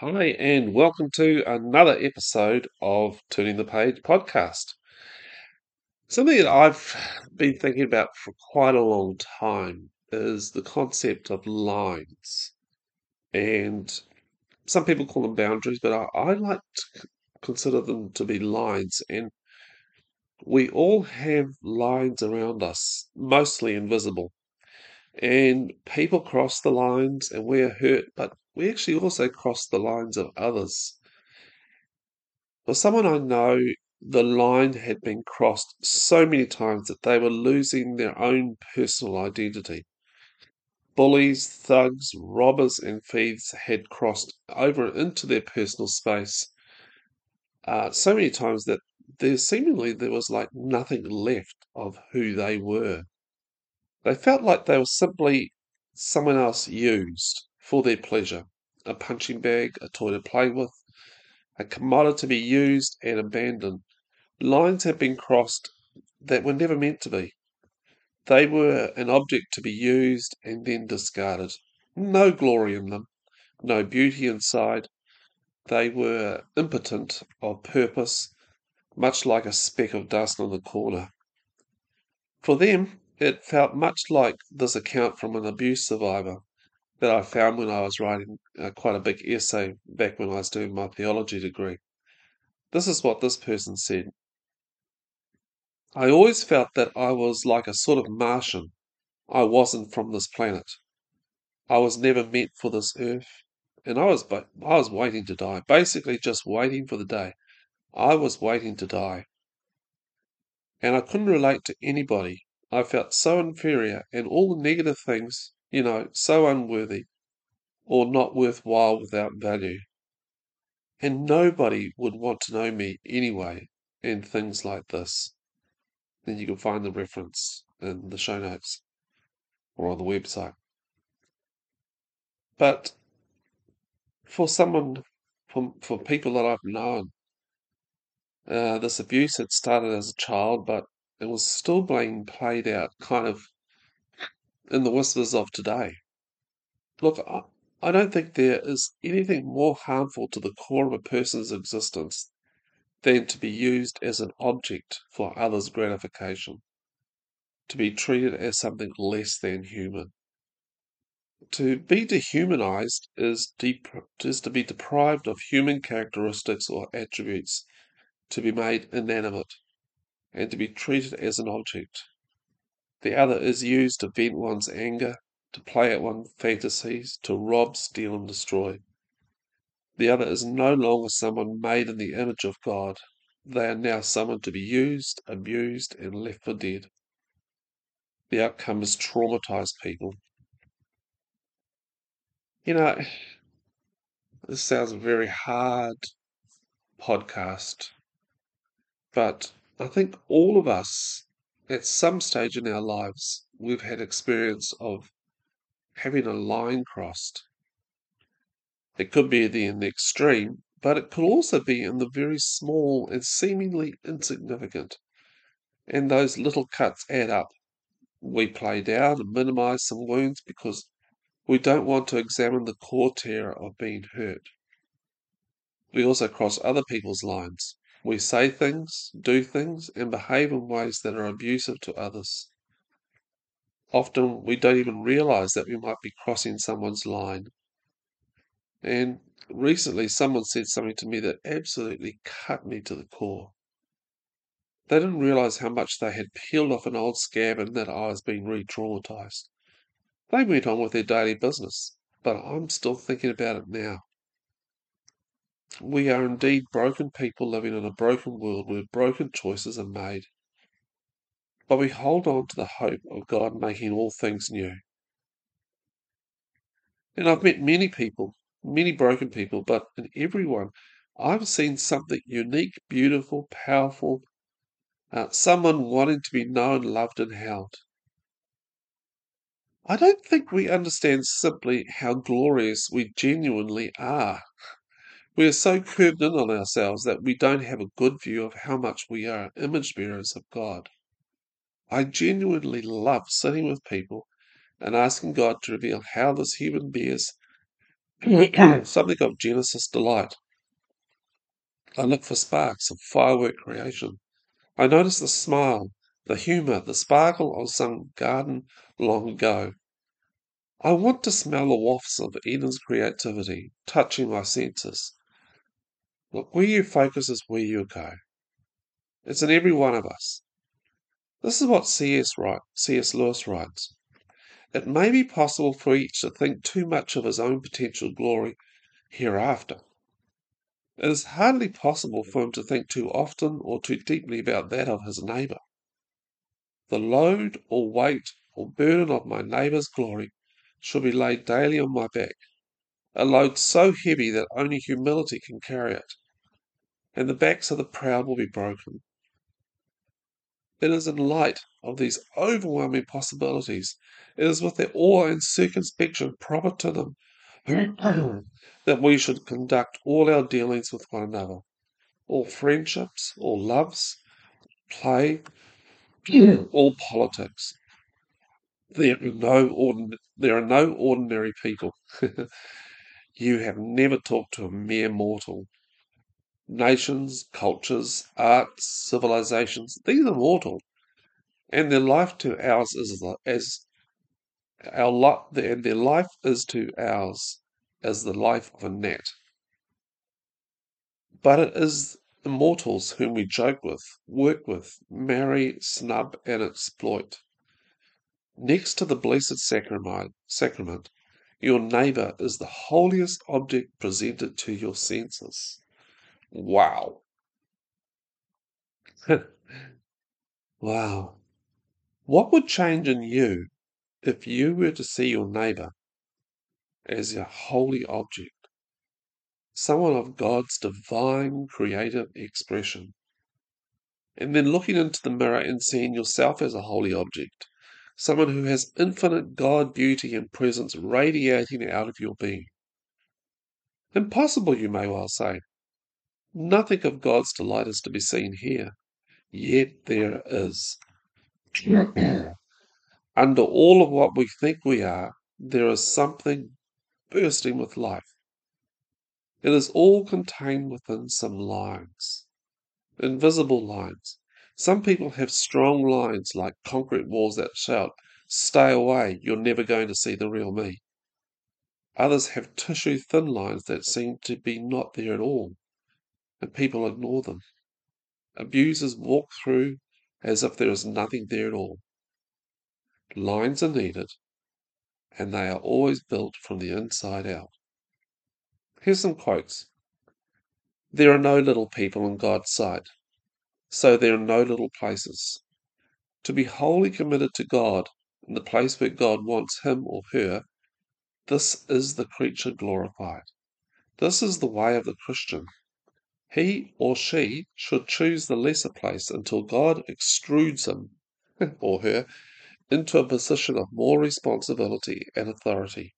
Hi, and welcome to another episode of Turning the Page podcast. Something that I've been thinking about for quite a long time is the concept of lines. And some people call them boundaries, but I, I like to consider them to be lines. And we all have lines around us, mostly invisible. And people cross the lines and we're hurt, but we actually also cross the lines of others. For someone I know, the line had been crossed so many times that they were losing their own personal identity. Bullies, thugs, robbers, and thieves had crossed over into their personal space uh, so many times that there seemingly there was like nothing left of who they were. They felt like they were simply someone else used for their pleasure, a punching bag, a toy to play with, a commodity to be used and abandoned. Lines have been crossed that were never meant to be. They were an object to be used and then discarded. No glory in them, no beauty inside. They were impotent of purpose, much like a speck of dust on the corner. For them, it felt much like this account from an abuse survivor that I found when I was writing uh, quite a big essay back when I was doing my theology degree. This is what this person said. I always felt that I was like a sort of Martian. I wasn't from this planet. I was never meant for this earth. And I was, I was waiting to die, basically just waiting for the day. I was waiting to die. And I couldn't relate to anybody I felt so inferior and all the negative things, you know, so unworthy or not worthwhile without value. And nobody would want to know me anyway, and things like this. Then you can find the reference in the show notes or on the website. But for someone, for, for people that I've known, uh, this abuse had started as a child, but it was still being played out kind of in the whispers of today. Look, I, I don't think there is anything more harmful to the core of a person's existence than to be used as an object for others' gratification, to be treated as something less than human. To be dehumanized is, dep- is to be deprived of human characteristics or attributes, to be made inanimate and to be treated as an object. The other is used to vent one's anger, to play at one's fantasies, to rob, steal, and destroy. The other is no longer someone made in the image of God. They are now someone to be used, abused, and left for dead. The outcome is traumatized people. You know, this sounds a very hard podcast, but I think all of us, at some stage in our lives, we've had experience of having a line crossed. It could be in the extreme, but it could also be in the very small and seemingly insignificant. And those little cuts add up. We play down and minimize some wounds because we don't want to examine the core terror of being hurt. We also cross other people's lines. We say things, do things, and behave in ways that are abusive to others. Often we don't even realize that we might be crossing someone's line. And recently someone said something to me that absolutely cut me to the core. They didn't realize how much they had peeled off an old scab and that I was being re traumatized. They went on with their daily business, but I'm still thinking about it now. We are indeed broken people living in a broken world where broken choices are made. But we hold on to the hope of God making all things new. And I've met many people, many broken people, but in everyone, I've seen something unique, beautiful, powerful, uh, someone wanting to be known, loved, and held. I don't think we understand simply how glorious we genuinely are. We are so curved in on ourselves that we don't have a good view of how much we are image bearers of God. I genuinely love sitting with people and asking God to reveal how this human bears something of Genesis delight. I look for sparks of firework creation. I notice the smile, the humour, the sparkle of some garden long ago. I want to smell the wafts of Eden's creativity touching my senses. Look, where you focus is where you go. It's in every one of us. This is what C.S. Wright, C.S. Lewis writes. It may be possible for each to think too much of his own potential glory hereafter. It is hardly possible for him to think too often or too deeply about that of his neighbour. The load or weight or burden of my neighbour's glory shall be laid daily on my back, a load so heavy that only humility can carry it, and the backs of the proud will be broken. It is in light of these overwhelming possibilities, it is with the awe and circumspection proper to them that we should conduct all our dealings with one another, all friendships, all loves, play, all politics. There are no ordin- there are no ordinary people. you have never talked to a mere mortal. Nations, cultures, arts, civilizations, these are mortal, and their life to ours is as our lot, and their life is to ours as the life of a gnat. But it is immortals whom we joke with, work with, marry, snub, and exploit. Next to the Blessed Sacrament, sacrament your neighbour is the holiest object presented to your senses. Wow. wow. What would change in you if you were to see your neighbour as a holy object, someone of God's divine creative expression, and then looking into the mirror and seeing yourself as a holy object, someone who has infinite God beauty and presence radiating out of your being. Impossible, you may well say. Nothing of God's delight is to be seen here, yet there is. Under all of what we think we are, there is something bursting with life. It is all contained within some lines, invisible lines. Some people have strong lines like concrete walls that shout, Stay away, you're never going to see the real me. Others have tissue thin lines that seem to be not there at all, and people ignore them. Abusers walk through as if there is nothing there at all. Lines are needed, and they are always built from the inside out. Here's some quotes. There are no little people in God's sight, so there are no little places. To be wholly committed to God in the place where God wants him or her, this is the creature glorified. This is the way of the Christian. He or she should choose the lesser place until God extrudes him or her into a position of more responsibility and authority.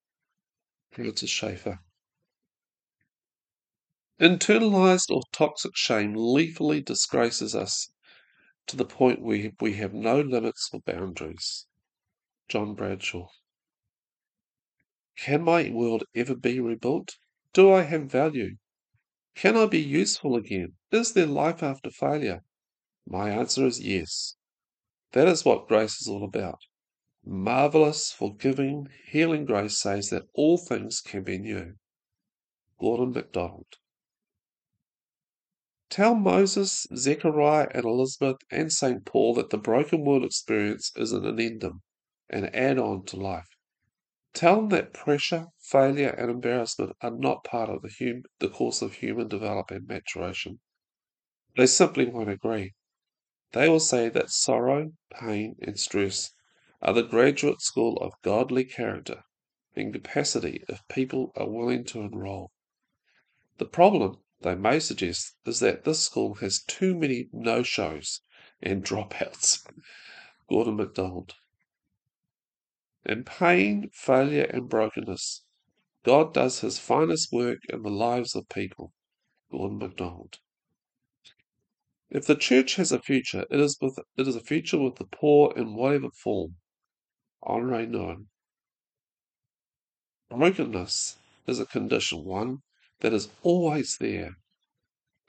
Francis Schaeffer. Internalized or toxic shame lethally disgraces us to the point where we have no limits or boundaries. John Bradshaw. Can my world ever be rebuilt? Do I have value? Can I be useful again? Is there life after failure? My answer is yes. That is what grace is all about. Marvelous, forgiving, healing grace says that all things can be new. Gordon MacDonald. Tell Moses, Zechariah, and Elizabeth, and St. Paul that the broken world experience is an addendum, an add on to life. Tell them that pressure, failure, and embarrassment are not part of the, hum- the course of human development and maturation. They simply won't agree. They will say that sorrow, pain, and stress are the graduate school of godly character and capacity if people are willing to enroll. The problem they may suggest is that this school has too many no shows and dropouts. Gordon MacDonald. In pain, failure, and brokenness, God does his finest work in the lives of people. Gordon MacDonald. If the church has a future, it is with it is a future with the poor in whatever form. Henri Nouwen. Brokenness is a condition, one that is always there,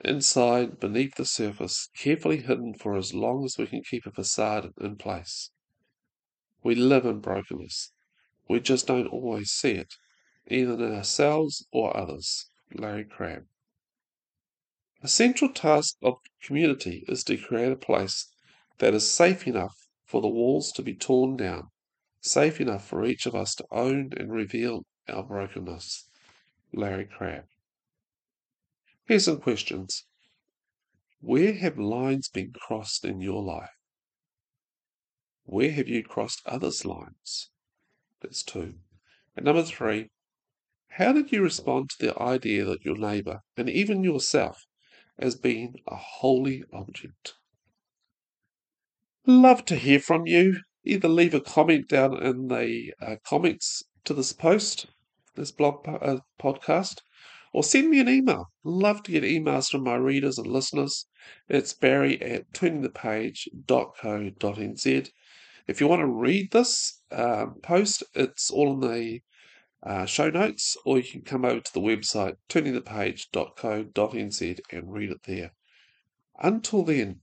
inside, beneath the surface, carefully hidden for as long as we can keep a facade in place. We live in brokenness. We just don't always see it, either in ourselves or others. Larry Crabb. A central task of community is to create a place that is safe enough for the walls to be torn down, safe enough for each of us to own and reveal our brokenness. Larry Crabb. Here's some questions. Where have lines been crossed in your life? Where have you crossed others' lines? That's two. And number three, how did you respond to the idea that your neighbour, and even yourself, as being a holy object? Love to hear from you. Either leave a comment down in the uh, comments to this post, this blog uh, podcast, or send me an email. Love to get emails from my readers and listeners. It's barry at turningthepage.co.nz. If you want to read this um, post, it's all in the uh, show notes, or you can come over to the website turningthepage.co.nz and read it there. Until then,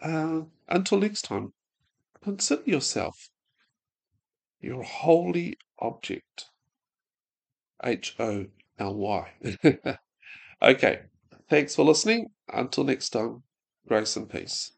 uh, until next time, consider yourself your holy object. H O L Y. okay, thanks for listening. Until next time, grace and peace.